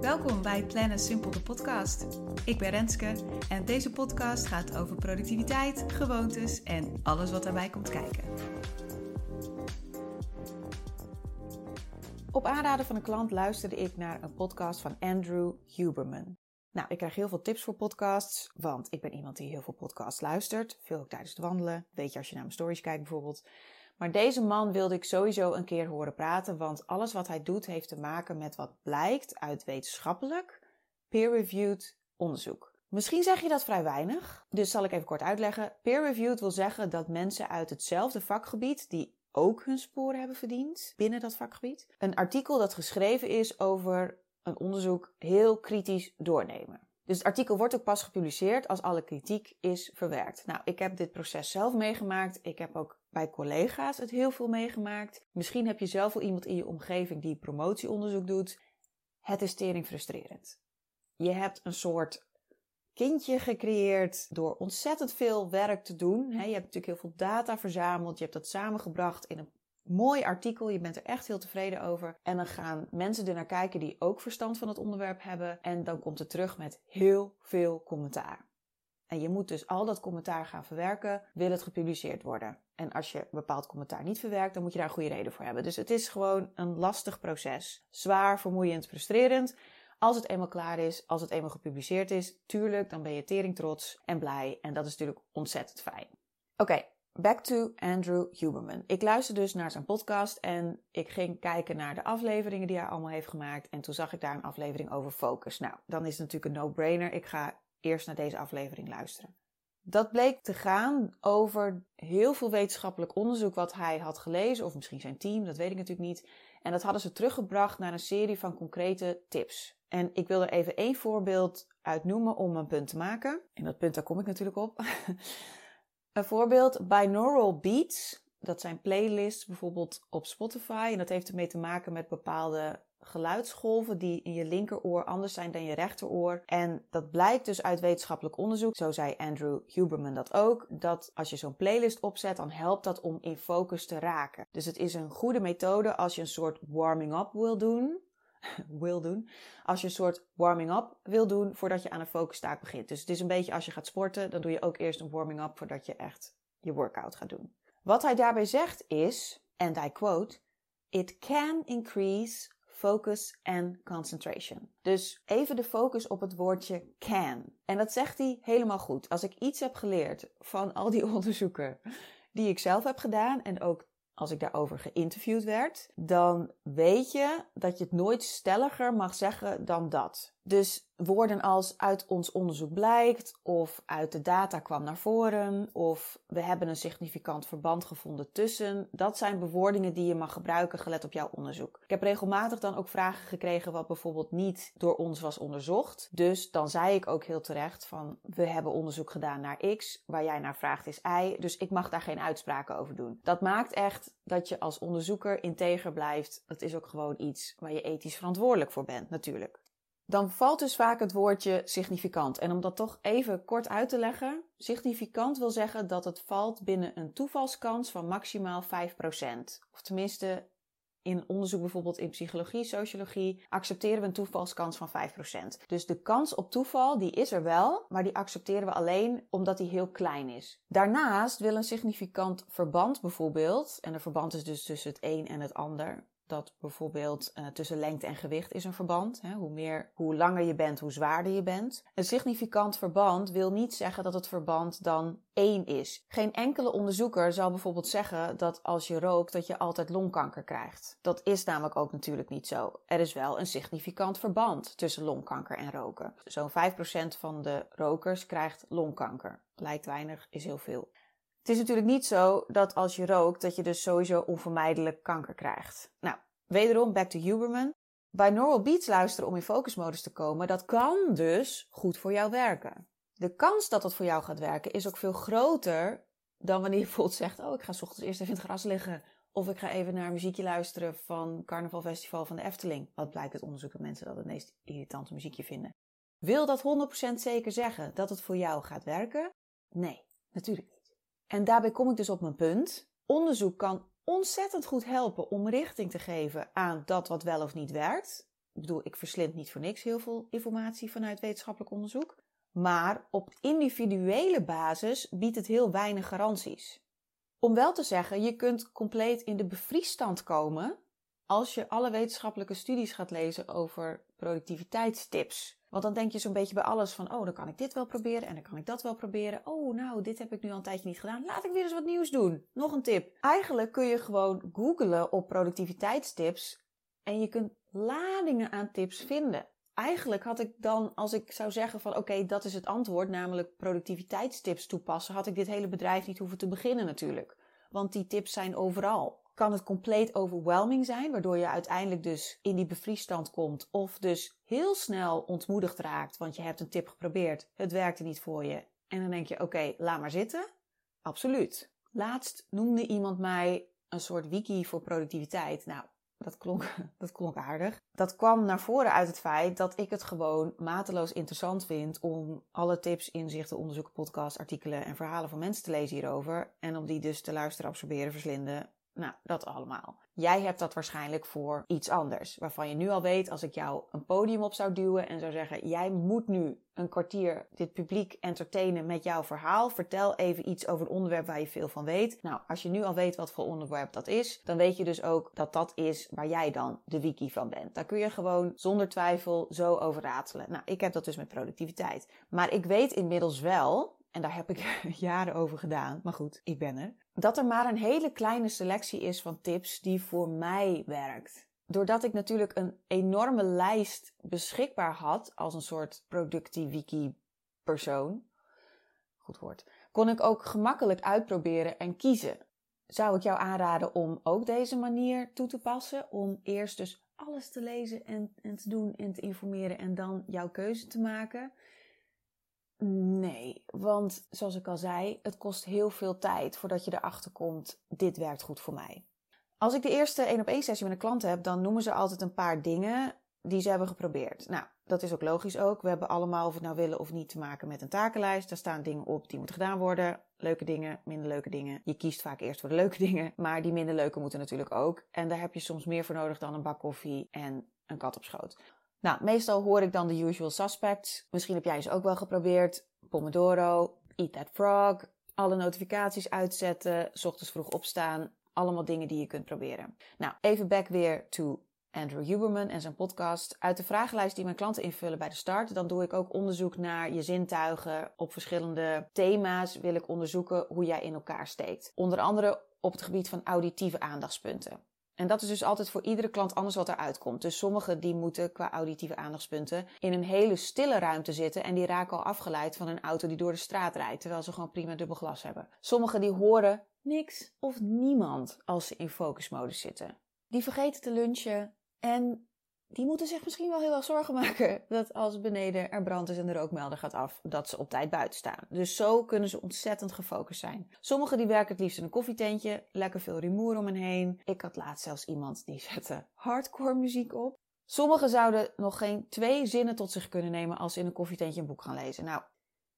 Welkom bij Plannen Simpel de podcast. Ik ben Renske en deze podcast gaat over productiviteit, gewoontes en alles wat daarbij komt kijken. Op aanraden van een klant luisterde ik naar een podcast van Andrew Huberman. Nou, ik krijg heel veel tips voor podcasts, want ik ben iemand die heel veel podcasts luistert. Veel ook tijdens het wandelen. Weet je als je naar mijn stories kijkt bijvoorbeeld. Maar deze man wilde ik sowieso een keer horen praten, want alles wat hij doet heeft te maken met wat blijkt uit wetenschappelijk, peer-reviewed onderzoek. Misschien zeg je dat vrij weinig, dus zal ik even kort uitleggen. Peer-reviewed wil zeggen dat mensen uit hetzelfde vakgebied, die ook hun sporen hebben verdiend binnen dat vakgebied, een artikel dat geschreven is over een onderzoek heel kritisch doornemen. Dus het artikel wordt ook pas gepubliceerd als alle kritiek is verwerkt. Nou, ik heb dit proces zelf meegemaakt. Ik heb ook bij collega's het heel veel meegemaakt. Misschien heb je zelf wel iemand in je omgeving die promotieonderzoek doet. Het is tering frustrerend. Je hebt een soort kindje gecreëerd door ontzettend veel werk te doen. Je hebt natuurlijk heel veel data verzameld. Je hebt dat samengebracht in een mooi artikel. Je bent er echt heel tevreden over. En dan gaan mensen er naar kijken die ook verstand van het onderwerp hebben. En dan komt het terug met heel veel commentaar. En je moet dus al dat commentaar gaan verwerken, wil het gepubliceerd worden. En als je een bepaald commentaar niet verwerkt, dan moet je daar een goede reden voor hebben. Dus het is gewoon een lastig proces. Zwaar, vermoeiend, frustrerend. Als het eenmaal klaar is, als het eenmaal gepubliceerd is, tuurlijk, dan ben je tering trots en blij. En dat is natuurlijk ontzettend fijn. Oké, back to Andrew Huberman. Ik luisterde dus naar zijn podcast en ik ging kijken naar de afleveringen die hij allemaal heeft gemaakt. En toen zag ik daar een aflevering over focus. Nou, dan is het natuurlijk een no-brainer. Ik ga eerst naar deze aflevering luisteren. Dat bleek te gaan over heel veel wetenschappelijk onderzoek wat hij had gelezen, of misschien zijn team, dat weet ik natuurlijk niet. En dat hadden ze teruggebracht naar een serie van concrete tips. En ik wil er even één voorbeeld uit noemen om een punt te maken. En dat punt, daar kom ik natuurlijk op. een voorbeeld, binaural beats. Dat zijn playlists bijvoorbeeld op Spotify. En dat heeft ermee te maken met bepaalde geluidsgolven die in je linkeroor anders zijn dan je rechteroor. En dat blijkt dus uit wetenschappelijk onderzoek, zo zei Andrew Huberman dat ook, dat als je zo'n playlist opzet, dan helpt dat om in focus te raken. Dus het is een goede methode als je een soort warming-up wil doen. wil doen. Als je een soort warming-up wil doen voordat je aan een focustaak begint. Dus het is een beetje als je gaat sporten, dan doe je ook eerst een warming-up voordat je echt je workout gaat doen. Wat hij daarbij zegt is, and I quote, It can increase focus en concentration. Dus even de focus op het woordje can. En dat zegt hij helemaal goed. Als ik iets heb geleerd van al die onderzoeken die ik zelf heb gedaan en ook als ik daarover geïnterviewd werd, dan weet je dat je het nooit stelliger mag zeggen dan dat. Dus woorden als uit ons onderzoek blijkt, of uit de data kwam naar voren, of we hebben een significant verband gevonden tussen, dat zijn bewoordingen die je mag gebruiken gelet op jouw onderzoek. Ik heb regelmatig dan ook vragen gekregen wat bijvoorbeeld niet door ons was onderzocht. Dus dan zei ik ook heel terecht van we hebben onderzoek gedaan naar X, waar jij naar vraagt is Y, dus ik mag daar geen uitspraken over doen. Dat maakt echt dat je als onderzoeker integer blijft. Dat is ook gewoon iets waar je ethisch verantwoordelijk voor bent, natuurlijk. Dan valt dus vaak het woordje significant. En om dat toch even kort uit te leggen, significant wil zeggen dat het valt binnen een toevalskans van maximaal 5%. Of tenminste, in onderzoek bijvoorbeeld in psychologie, sociologie, accepteren we een toevalskans van 5%. Dus de kans op toeval, die is er wel, maar die accepteren we alleen omdat die heel klein is. Daarnaast wil een significant verband bijvoorbeeld, en een verband is dus tussen het een en het ander, dat bijvoorbeeld uh, tussen lengte en gewicht is een verband. Hè? Hoe, meer, hoe langer je bent, hoe zwaarder je bent. Een significant verband wil niet zeggen dat het verband dan één is. Geen enkele onderzoeker zal bijvoorbeeld zeggen dat als je rookt, dat je altijd longkanker krijgt. Dat is namelijk ook natuurlijk niet zo. Er is wel een significant verband tussen longkanker en roken. Zo'n 5% van de rokers krijgt longkanker. Lijkt weinig, is heel veel. Het is natuurlijk niet zo dat als je rookt, dat je dus sowieso onvermijdelijk kanker krijgt. Nou, wederom, back to Huberman. Binaural beats luisteren om in focusmodus te komen, dat kan dus goed voor jou werken. De kans dat dat voor jou gaat werken is ook veel groter dan wanneer je bijvoorbeeld zegt: Oh, ik ga s ochtends eerst even in het gras liggen. Of ik ga even naar muziekje luisteren van Carnaval Festival van de Efteling. Wat blijkt uit onderzoek mensen dat het meest irritante muziekje vinden. Wil dat 100% zeker zeggen dat het voor jou gaat werken? Nee, natuurlijk niet. En daarbij kom ik dus op mijn punt. Onderzoek kan ontzettend goed helpen om richting te geven aan dat wat wel of niet werkt. Ik bedoel, ik verslind niet voor niks heel veel informatie vanuit wetenschappelijk onderzoek. Maar op individuele basis biedt het heel weinig garanties. Om wel te zeggen, je kunt compleet in de bevriesstand komen als je alle wetenschappelijke studies gaat lezen over productiviteitstips. Want dan denk je zo'n beetje bij alles van, oh, dan kan ik dit wel proberen en dan kan ik dat wel proberen. Oh, nou, dit heb ik nu al een tijdje niet gedaan. Laat ik weer eens wat nieuws doen. Nog een tip. Eigenlijk kun je gewoon googlen op productiviteitstips en je kunt ladingen aan tips vinden. Eigenlijk had ik dan, als ik zou zeggen van oké, dat is het antwoord, namelijk productiviteitstips toepassen, had ik dit hele bedrijf niet hoeven te beginnen natuurlijk. Want die tips zijn overal kan het compleet overwhelming zijn, waardoor je uiteindelijk dus in die bevriesstand komt of dus heel snel ontmoedigd raakt, want je hebt een tip geprobeerd, het werkte niet voor je. En dan denk je, oké, laat maar zitten. Absoluut. Laatst noemde iemand mij een soort wiki voor productiviteit. Nou, dat klonk, dat klonk aardig. Dat kwam naar voren uit het feit dat ik het gewoon mateloos interessant vind om alle tips, inzichten, onderzoeken, podcasts, artikelen en verhalen van mensen te lezen hierover. En om die dus te luisteren, absorberen, verslinden nou, dat allemaal. Jij hebt dat waarschijnlijk voor iets anders. Waarvan je nu al weet, als ik jou een podium op zou duwen en zou zeggen: Jij moet nu een kwartier dit publiek entertainen met jouw verhaal. Vertel even iets over een onderwerp waar je veel van weet. Nou, als je nu al weet wat voor onderwerp dat is, dan weet je dus ook dat dat is waar jij dan de wiki van bent. Daar kun je gewoon zonder twijfel zo over ratelen. Nou, ik heb dat dus met productiviteit. Maar ik weet inmiddels wel en daar heb ik jaren over gedaan, maar goed, ik ben er, dat er maar een hele kleine selectie is van tips die voor mij werkt. Doordat ik natuurlijk een enorme lijst beschikbaar had als een soort productiewiki persoon, goed woord, kon ik ook gemakkelijk uitproberen en kiezen. Zou ik jou aanraden om ook deze manier toe te passen? Om eerst dus alles te lezen en, en te doen en te informeren en dan jouw keuze te maken? Nee, want zoals ik al zei, het kost heel veel tijd voordat je erachter komt, dit werkt goed voor mij. Als ik de eerste 1 op 1 sessie met een klant heb, dan noemen ze altijd een paar dingen die ze hebben geprobeerd. Nou, dat is ook logisch ook. We hebben allemaal, of we het nou willen of niet, te maken met een takenlijst. Daar staan dingen op die moeten gedaan worden. Leuke dingen, minder leuke dingen. Je kiest vaak eerst voor de leuke dingen, maar die minder leuke moeten natuurlijk ook. En daar heb je soms meer voor nodig dan een bak koffie en een kat op schoot. Nou, meestal hoor ik dan de usual suspects. Misschien heb jij ze ook wel geprobeerd. Pomodoro, Eat That Frog, alle notificaties uitzetten, s ochtends vroeg opstaan. Allemaal dingen die je kunt proberen. Nou, even back weer to Andrew Huberman en zijn podcast. Uit de vragenlijst die mijn klanten invullen bij de start, dan doe ik ook onderzoek naar je zintuigen. Op verschillende thema's wil ik onderzoeken hoe jij in elkaar steekt. Onder andere op het gebied van auditieve aandachtspunten. En dat is dus altijd voor iedere klant anders wat eruit komt. Dus sommigen die moeten qua auditieve aandachtspunten in een hele stille ruimte zitten en die raken al afgeleid van een auto die door de straat rijdt, terwijl ze gewoon prima dubbel glas hebben. Sommigen die horen niks of niemand als ze in focusmodus zitten. Die vergeten te lunchen en die moeten zich misschien wel heel erg zorgen maken dat als beneden er brand is en de rookmelder gaat af, dat ze op tijd buiten staan. Dus zo kunnen ze ontzettend gefocust zijn. Sommigen die werken het liefst in een koffietentje, lekker veel rumoer om hen heen. Ik had laatst zelfs iemand die zette hardcore muziek op. Sommigen zouden nog geen twee zinnen tot zich kunnen nemen als ze in een koffietentje een boek gaan lezen. Nou,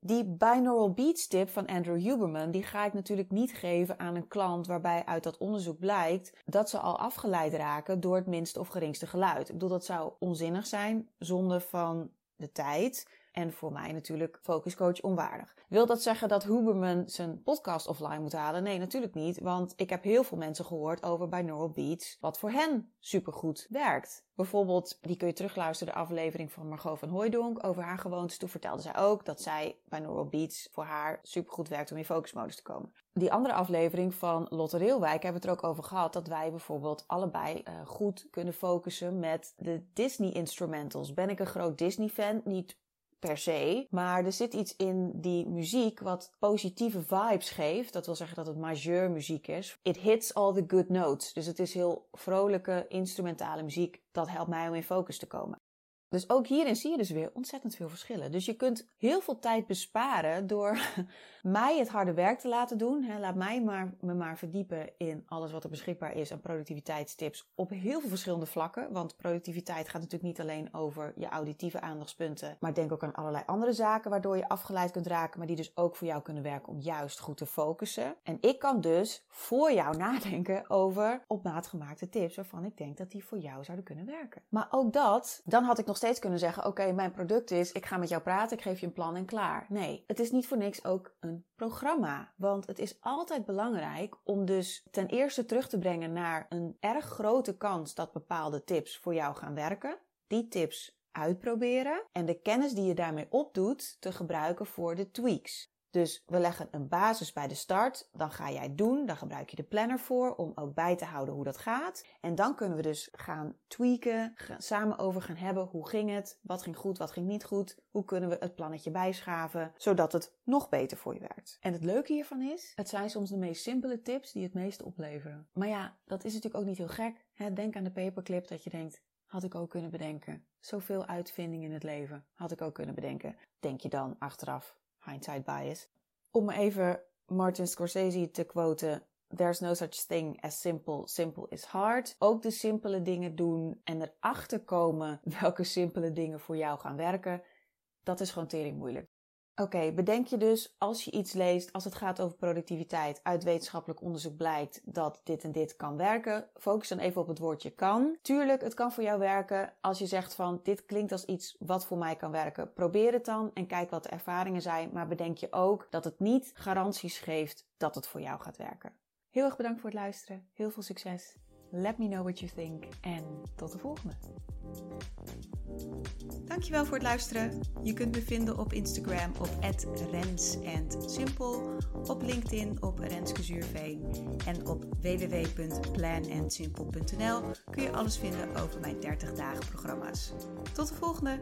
die binaural beats tip van Andrew Huberman, die ga ik natuurlijk niet geven aan een klant waarbij uit dat onderzoek blijkt dat ze al afgeleid raken door het minste of geringste geluid. Ik bedoel, dat zou onzinnig zijn, zonde van de tijd. En voor mij natuurlijk focuscoach onwaardig. Wil dat zeggen dat Huberman zijn podcast offline moet halen? Nee, natuurlijk niet. Want ik heb heel veel mensen gehoord over binaural beats. Wat voor hen supergoed werkt. Bijvoorbeeld, die kun je terugluisteren, de aflevering van Margot van Hooijdonk over haar gewoontes. Toen vertelde zij ook dat zij binaural beats voor haar supergoed werkt om in focusmodus te komen. Die andere aflevering van Lotte Reelwijk hebben we het er ook over gehad dat wij bijvoorbeeld allebei uh, goed kunnen focussen met de Disney instrumentals. Ben ik een groot Disney fan? Niet per se. Maar er zit iets in die muziek wat positieve vibes geeft. Dat wil zeggen dat het majeur muziek is. It hits all the good notes. Dus het is heel vrolijke instrumentale muziek. Dat helpt mij om in focus te komen. Dus ook hierin zie je dus weer ontzettend veel verschillen. Dus je kunt heel veel tijd besparen door mij het harde werk te laten doen. Laat mij maar, me maar verdiepen in alles wat er beschikbaar is aan productiviteitstips op heel veel verschillende vlakken. Want productiviteit gaat natuurlijk niet alleen over je auditieve aandachtspunten, maar denk ook aan allerlei andere zaken waardoor je afgeleid kunt raken, maar die dus ook voor jou kunnen werken om juist goed te focussen. En ik kan dus voor jou nadenken over op maat gemaakte tips waarvan ik denk dat die voor jou zouden kunnen werken. Maar ook dat, dan had ik nog steeds kunnen zeggen: Oké, mijn product is, ik ga met jou praten, ik geef je een plan en klaar. Nee, het is niet voor niks ook een programma. Want het is altijd belangrijk om dus ten eerste terug te brengen naar een erg grote kans dat bepaalde tips voor jou gaan werken. Die tips uitproberen en de kennis die je daarmee opdoet te gebruiken voor de tweaks. Dus we leggen een basis bij de start. Dan ga jij doen. Dan gebruik je de planner voor om ook bij te houden hoe dat gaat. En dan kunnen we dus gaan tweaken, samen over gaan hebben. Hoe ging het? Wat ging goed? Wat ging niet goed? Hoe kunnen we het plannetje bijschaven zodat het nog beter voor je werkt? En het leuke hiervan is, het zijn soms de meest simpele tips die het meest opleveren. Maar ja, dat is natuurlijk ook niet heel gek. Denk aan de paperclip dat je denkt, had ik ook kunnen bedenken. Zoveel uitvindingen in het leven had ik ook kunnen bedenken. Denk je dan achteraf hindsight bias. Om even Martin Scorsese te quoten. There's no such thing as simple. Simple is hard. Ook de simpele dingen doen en erachter komen welke simpele dingen voor jou gaan werken. Dat is gewoon tering moeilijk. Oké, bedenk je dus als je iets leest, als het gaat over productiviteit, uit wetenschappelijk onderzoek blijkt dat dit en dit kan werken. Focus dan even op het woordje kan. Tuurlijk, het kan voor jou werken als je zegt van dit klinkt als iets wat voor mij kan werken. Probeer het dan en kijk wat de ervaringen zijn. Maar bedenk je ook dat het niet garanties geeft dat het voor jou gaat werken. Heel erg bedankt voor het luisteren. Heel veel succes. Let me know what you think. En tot de volgende. Dankjewel voor het luisteren. Je kunt me vinden op Instagram op @rens_simpel, op LinkedIn op Renske Zuurveen en op www.planandsimple.nl kun je alles vinden over mijn 30 dagen programma's. Tot de volgende!